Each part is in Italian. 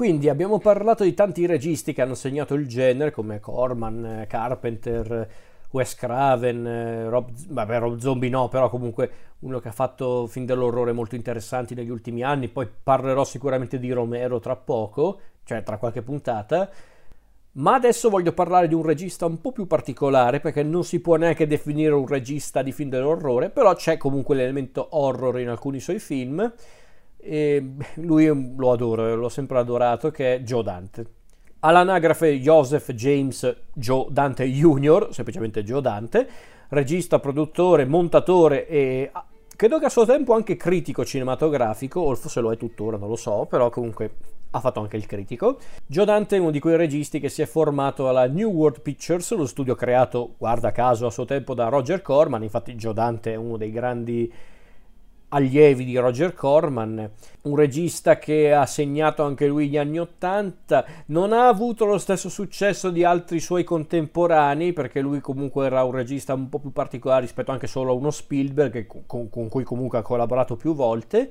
Quindi abbiamo parlato di tanti registi che hanno segnato il genere, come Corman, Carpenter, Wes Craven, Rob, vabbè, Rob Zombie no, però comunque uno che ha fatto film dell'orrore molto interessanti negli ultimi anni. Poi parlerò sicuramente di Romero tra poco, cioè tra qualche puntata. Ma adesso voglio parlare di un regista un po' più particolare perché non si può neanche definire un regista di film dell'orrore, però c'è comunque l'elemento horror in alcuni suoi film e lui lo adoro, l'ho sempre adorato, che è Joe Dante. All'anagrafe Joseph James Joe Dante Jr., semplicemente Joe Dante, regista, produttore, montatore e credo che a suo tempo anche critico cinematografico, o forse lo è tuttora, non lo so, però comunque ha fatto anche il critico. Joe Dante è uno di quei registi che si è formato alla New World Pictures, lo studio creato, guarda caso, a suo tempo da Roger Corman, infatti Joe Dante è uno dei grandi allievi di Roger Corman, un regista che ha segnato anche lui gli anni Ottanta, non ha avuto lo stesso successo di altri suoi contemporanei perché lui comunque era un regista un po' più particolare rispetto anche solo a uno Spielberg con, con cui comunque ha collaborato più volte.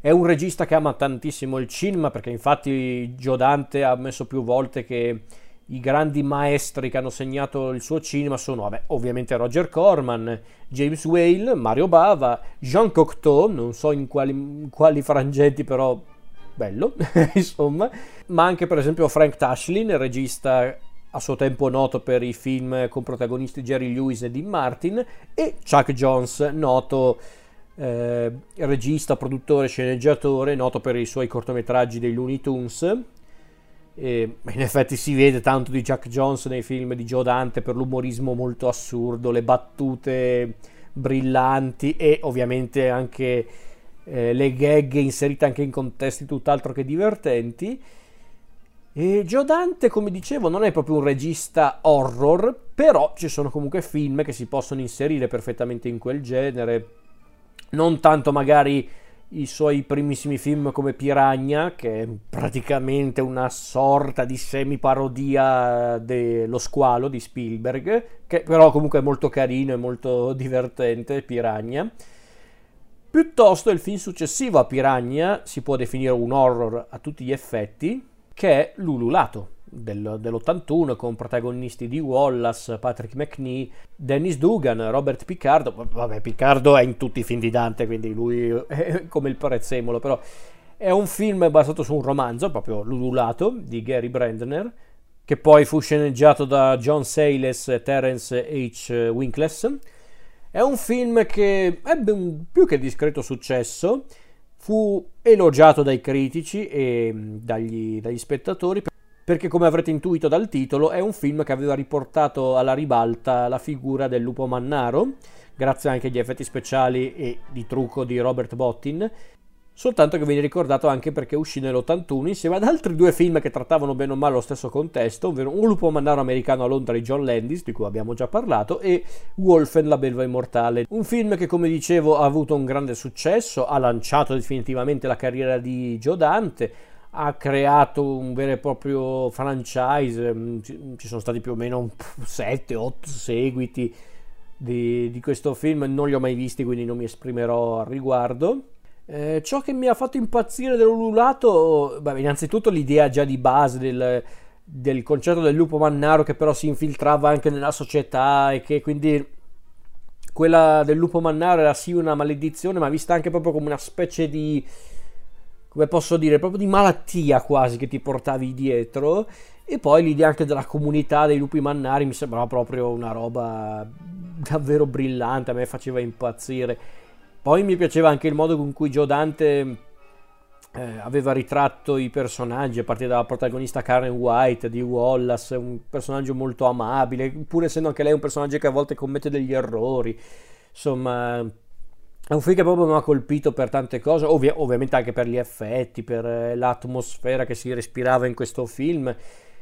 È un regista che ama tantissimo il cinema perché infatti Gio Dante ha ammesso più volte che i grandi maestri che hanno segnato il suo cinema sono vabbè, ovviamente Roger Corman, James Whale, Mario Bava, Jean Cocteau, non so in quali, in quali frangenti però bello, insomma, ma anche per esempio Frank Tashlin, regista a suo tempo noto per i film con protagonisti Jerry Lewis e Dean Martin, e Chuck Jones, noto eh, regista, produttore, sceneggiatore, noto per i suoi cortometraggi dei Looney Tunes, e in effetti si vede tanto di Jack Jones nei film di Joe Dante per l'umorismo molto assurdo, le battute brillanti e ovviamente anche eh, le gag inserite anche in contesti tutt'altro che divertenti. E Joe Dante, come dicevo, non è proprio un regista horror, però ci sono comunque film che si possono inserire perfettamente in quel genere. Non tanto magari i suoi primissimi film come Piranha, che è praticamente una sorta di semi-parodia dello squalo di Spielberg, che però comunque è molto carino e molto divertente, Piranha. Piuttosto il film successivo a Piranha si può definire un horror a tutti gli effetti, che è Lululato del, dell'81 con protagonisti di Wallace, Patrick McNee, Dennis Dugan, Robert Piccardo. Vabbè, Piccardo è in tutti i film di Dante, quindi lui è come il prezzemolo, però è un film basato su un romanzo, proprio Lululato, di Gary Brandner, che poi fu sceneggiato da John Sayles e Terence H. Winkless. È un film che ebbe un più che discreto successo, fu elogiato dai critici e dagli, dagli spettatori perché come avrete intuito dal titolo è un film che aveva riportato alla ribalta la figura del lupo mannaro, grazie anche agli effetti speciali e di trucco di Robert Bottin, soltanto che viene ricordato anche perché uscì nell'81 insieme ad altri due film che trattavano bene o male lo stesso contesto, ovvero Un lupo mannaro americano a Londra di John Landis, di cui abbiamo già parlato, e Wolfen la belva immortale. Un film che come dicevo ha avuto un grande successo, ha lanciato definitivamente la carriera di Joe Dante, ha creato un vero e proprio franchise, mm, ci sono stati più o meno 7-8 seguiti di, di, questo film, non li ho mai visti quindi non mi esprimerò al riguardo. Eh, ciò che mi ha fatto impazzire dell'ululato, beh, innanzitutto l'idea già di base del, del concetto del lupo mannaro che però si infiltrava anche nella società e che quindi quella del lupo mannaro era sì una maledizione ma vista anche proprio come una specie di come posso dire, proprio di malattia quasi che ti portavi dietro. E poi l'idea anche della comunità dei lupi mannari mi sembrava proprio una roba davvero brillante, a me faceva impazzire. Poi mi piaceva anche il modo con cui Joe Dante eh, aveva ritratto i personaggi, a partire dalla protagonista Karen White di Wallace, un personaggio molto amabile, pur essendo anche lei un personaggio che a volte commette degli errori. Insomma, è un film che proprio mi ha colpito per tante cose, ovvi- ovviamente anche per gli effetti, per eh, l'atmosfera che si respirava in questo film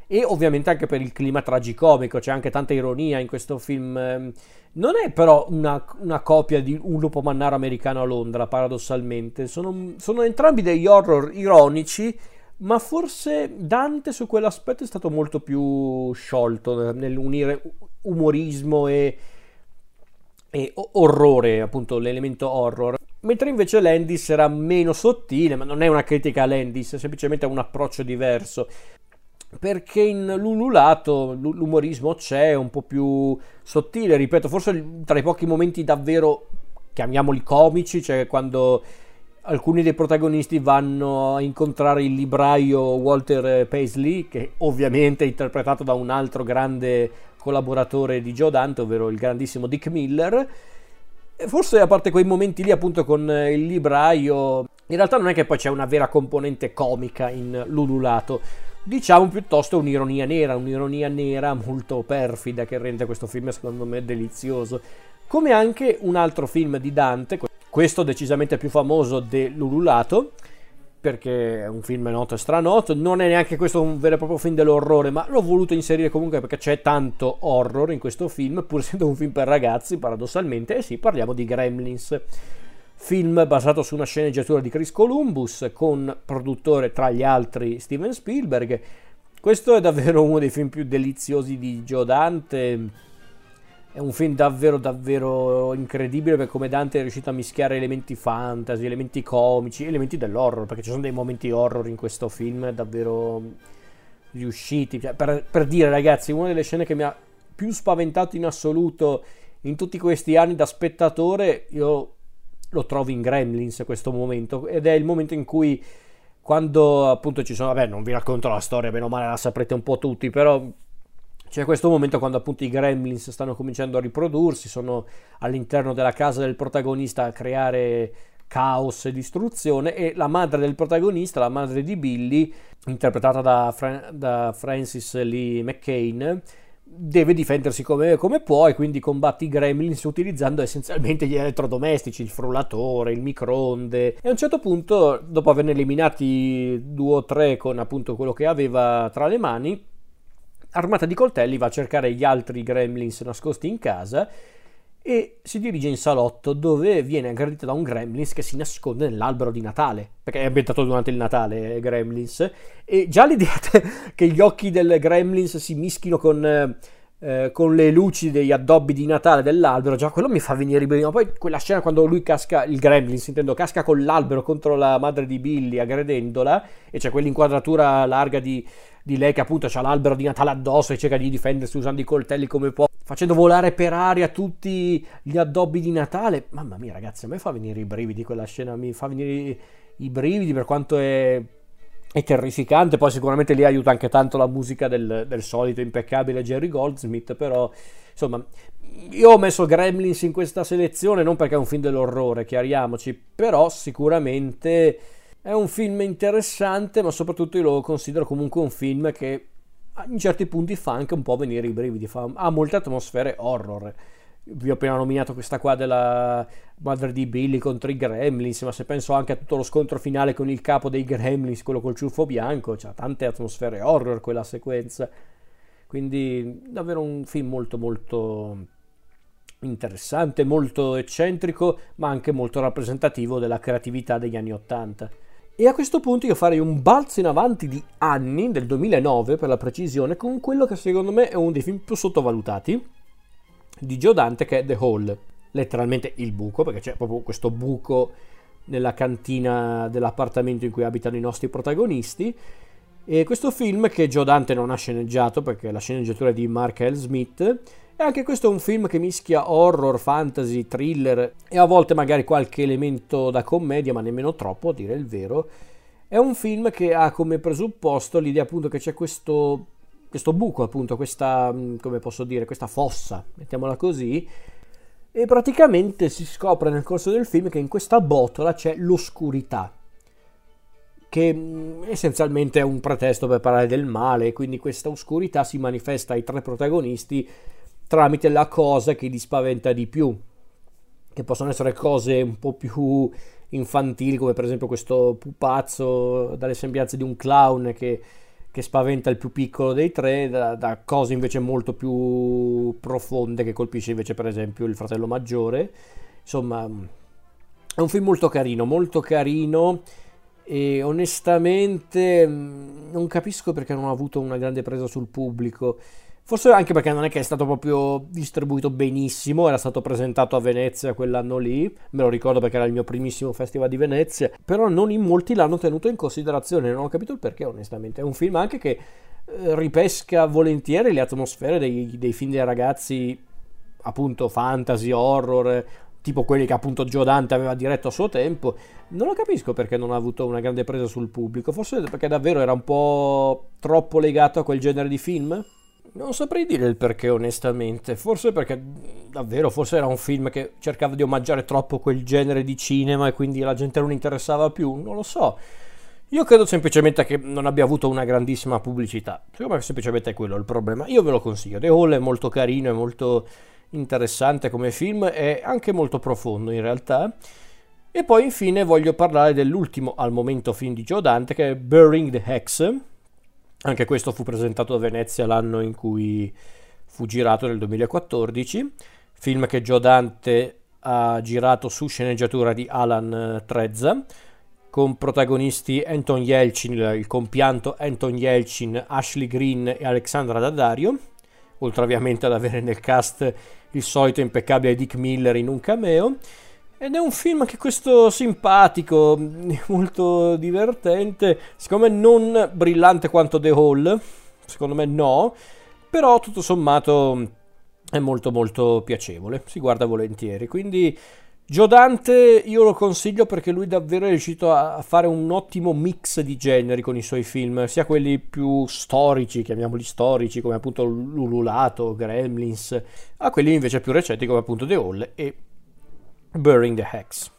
e ovviamente anche per il clima tragicomico, c'è anche tanta ironia in questo film. Ehm, non è però una, una copia di Un lupo mannaro americano a Londra, paradossalmente, sono, sono entrambi degli horror ironici, ma forse Dante su quell'aspetto è stato molto più sciolto nell'unire umorismo e e orrore, appunto l'elemento horror. mentre invece Landis era meno sottile, ma non è una critica a Landis, è semplicemente un approccio diverso. Perché in Lululato l'umorismo c'è, un po' più sottile, ripeto, forse tra i pochi momenti davvero, chiamiamoli comici, cioè quando alcuni dei protagonisti vanno a incontrare il libraio Walter Paisley, che ovviamente è interpretato da un altro grande collaboratore di Joe Dante, ovvero il grandissimo Dick Miller. Forse a parte quei momenti lì appunto con il libraio, in realtà non è che poi c'è una vera componente comica in Lululato, diciamo piuttosto un'ironia nera, un'ironia nera molto perfida che rende questo film secondo me delizioso. Come anche un altro film di Dante, questo decisamente più famoso dell'Ululato, perché è un film noto e stranoto, non è neanche questo un vero e proprio film dell'orrore, ma l'ho voluto inserire comunque perché c'è tanto horror in questo film, pur essendo un film per ragazzi, paradossalmente, e sì, parliamo di Gremlins. Film basato su una sceneggiatura di Chris Columbus, con produttore tra gli altri Steven Spielberg. Questo è davvero uno dei film più deliziosi di Joe Dante è un film davvero davvero incredibile per come Dante è riuscito a mischiare elementi fantasy, elementi comici, elementi dell'horror, perché ci sono dei momenti horror in questo film davvero riusciti. Cioè, per, per, dire ragazzi, una delle scene che mi ha più spaventato in assoluto in tutti questi anni da spettatore, io lo trovo in Gremlins questo momento, ed è il momento in cui quando appunto ci sono, vabbè non vi racconto la storia, meno male la saprete un po' tutti, però c'è questo momento quando appunto i gremlins stanno cominciando a riprodursi, sono all'interno della casa del protagonista a creare caos e distruzione e la madre del protagonista, la madre di Billy, interpretata da, Fra- da Francis Lee McCain, deve difendersi come, come, può e quindi combatti i gremlins utilizzando essenzialmente gli elettrodomestici, il frullatore, il microonde. E a un certo punto, dopo averne eliminati due o tre con appunto quello che aveva tra le mani, armata di coltelli va a cercare gli altri gremlins nascosti in casa e si dirige in salotto dove viene aggredita da un gremlins che si nasconde nell'albero di Natale, perché è ambientato durante il Natale eh, Gremlins, e già l'idea che gli occhi del gremlins si mischino con, eh, con le luci degli addobbi di Natale dell'albero, già quello mi fa venire i brividi, poi quella scena quando lui casca, il gremlins intendo, casca con l'albero contro la madre di Billy aggredendola, e c'è quell'inquadratura larga di di lei che appunto ha l'albero di Natale addosso e cerca di difendersi usando i coltelli come può, facendo volare per aria tutti gli addobbi di Natale. Mamma mia ragazzi, a me fa venire i brividi quella scena, mi fa venire i brividi per quanto è, è terrificante, poi sicuramente lì aiuta anche tanto la musica del, del solito impeccabile Jerry Goldsmith, però insomma io ho messo Gremlins in questa selezione non perché è un film dell'orrore, chiariamoci, però sicuramente è un film interessante, ma soprattutto io lo considero comunque un film che in certi punti fa anche un po' venire i brividi, fa, ha molte atmosfere horror. Vi ho appena nominato questa qua della madre di Billy contro i Gremlins, ma se penso anche a tutto lo scontro finale con il capo dei Gremlins, quello col ciuffo bianco, c'ha tante atmosfere horror quella sequenza. Quindi davvero un film molto molto interessante, molto eccentrico, ma anche molto rappresentativo della creatività degli anni Ottanta. E a questo punto io farei un balzo in avanti di anni, del 2009 per la precisione, con quello che secondo me è uno dei film più sottovalutati di Joe Dante che è The Hole, letteralmente il buco, perché c'è proprio questo buco nella cantina dell'appartamento in cui abitano i nostri protagonisti. E questo film che Joe Dante non ha sceneggiato, perché la sceneggiatura è di Mark L. Smith, e anche questo è un film che mischia horror, fantasy, thriller e a volte magari qualche elemento da commedia, ma nemmeno troppo, a dire il vero. È un film che ha come presupposto l'idea appunto che c'è questo, questo buco, appunto, questa, mm, come posso dire, questa fossa, mettiamola così, e praticamente si scopre nel corso del film che in questa botola c'è l'oscurità, che mm, essenzialmente è un pretesto per parlare del male, quindi questa oscurità si manifesta ai tre protagonisti tramite la cosa che li spaventa di più, che possono essere cose un po' più infantili, come per esempio questo pupazzo dalle sembianze di un clown che, che spaventa il più piccolo dei tre, da, da, cose invece molto più profonde che colpisce invece per esempio il fratello maggiore. Insomma, è un film molto carino, molto carino e onestamente mm, non capisco perché non ha avuto una grande presa sul pubblico Forse anche perché non è che è stato proprio distribuito benissimo, era stato presentato a Venezia quell'anno lì, me lo ricordo perché era il mio primissimo festival di Venezia, però non in molti l'hanno tenuto in considerazione, non ho capito il perché onestamente. È un film anche che eh, ripesca volentieri le atmosfere dei, dei film dei ragazzi appunto fantasy, horror, tipo quelli che appunto Joe Dante aveva diretto a suo tempo. Non lo capisco perché non ha avuto una grande presa sul pubblico, forse perché davvero era un po' troppo legato a quel genere di film? Non saprei dire il perché onestamente, forse perché davvero, forse era un film che cercava di omaggiare troppo quel genere di cinema e quindi la gente non interessava più, non lo so. Io credo semplicemente che non abbia avuto una grandissima pubblicità, secondo me semplicemente è quello il problema. Io ve lo consiglio, The Hall è molto carino, è molto interessante come film, è anche molto profondo in realtà. E poi infine voglio parlare dell'ultimo al momento film di Joe Dante che è Burying the Hex, anche questo fu presentato a Venezia l'anno in cui fu girato nel 2014, film che Joe Dante ha girato su sceneggiatura di Alan Trezza, con protagonisti Anton Yelchin, il compianto Anton Yelchin, Ashley Green e Alexandra Daddario, oltre ovviamente ad avere nel cast il solito impeccabile Dick Miller in un cameo. Ed è un film che questo simpatico, molto divertente, secondo me non brillante quanto The Hall, secondo me no, però tutto sommato è molto molto piacevole, si guarda volentieri, quindi Joe Dante io lo consiglio perché lui davvero è riuscito a fare un ottimo mix di generi con i suoi film, sia quelli più storici, chiamiamoli storici, come appunto Lululato, Gremlins, a quelli invece più recenti come appunto The Hall e burying the hex.